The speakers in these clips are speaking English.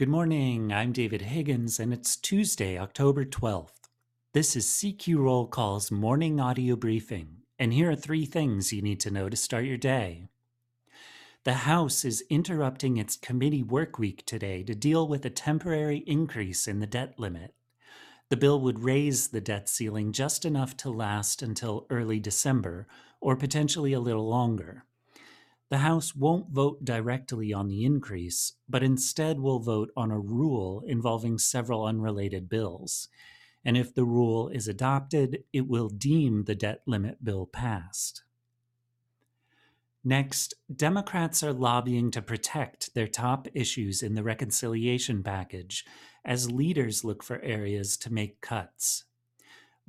Good morning. I'm David Higgins, and it's Tuesday, October 12th. This is CQ Roll Call's morning audio briefing, and here are three things you need to know to start your day. The House is interrupting its committee work week today to deal with a temporary increase in the debt limit. The bill would raise the debt ceiling just enough to last until early December, or potentially a little longer. The House won't vote directly on the increase, but instead will vote on a rule involving several unrelated bills. And if the rule is adopted, it will deem the debt limit bill passed. Next, Democrats are lobbying to protect their top issues in the reconciliation package as leaders look for areas to make cuts.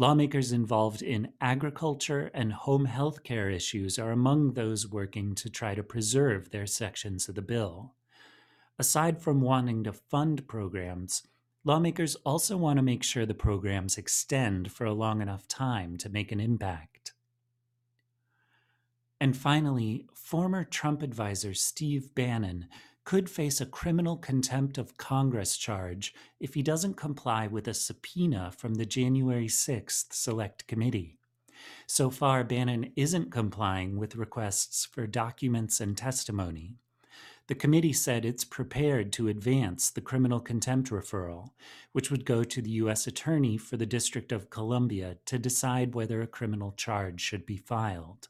Lawmakers involved in agriculture and home health care issues are among those working to try to preserve their sections of the bill. Aside from wanting to fund programs, lawmakers also want to make sure the programs extend for a long enough time to make an impact. And finally, former Trump advisor Steve Bannon could face a criminal contempt of Congress charge if he doesn't comply with a subpoena from the January 6th Select Committee. So far, Bannon isn't complying with requests for documents and testimony. The committee said it's prepared to advance the criminal contempt referral, which would go to the U.S. Attorney for the District of Columbia to decide whether a criminal charge should be filed.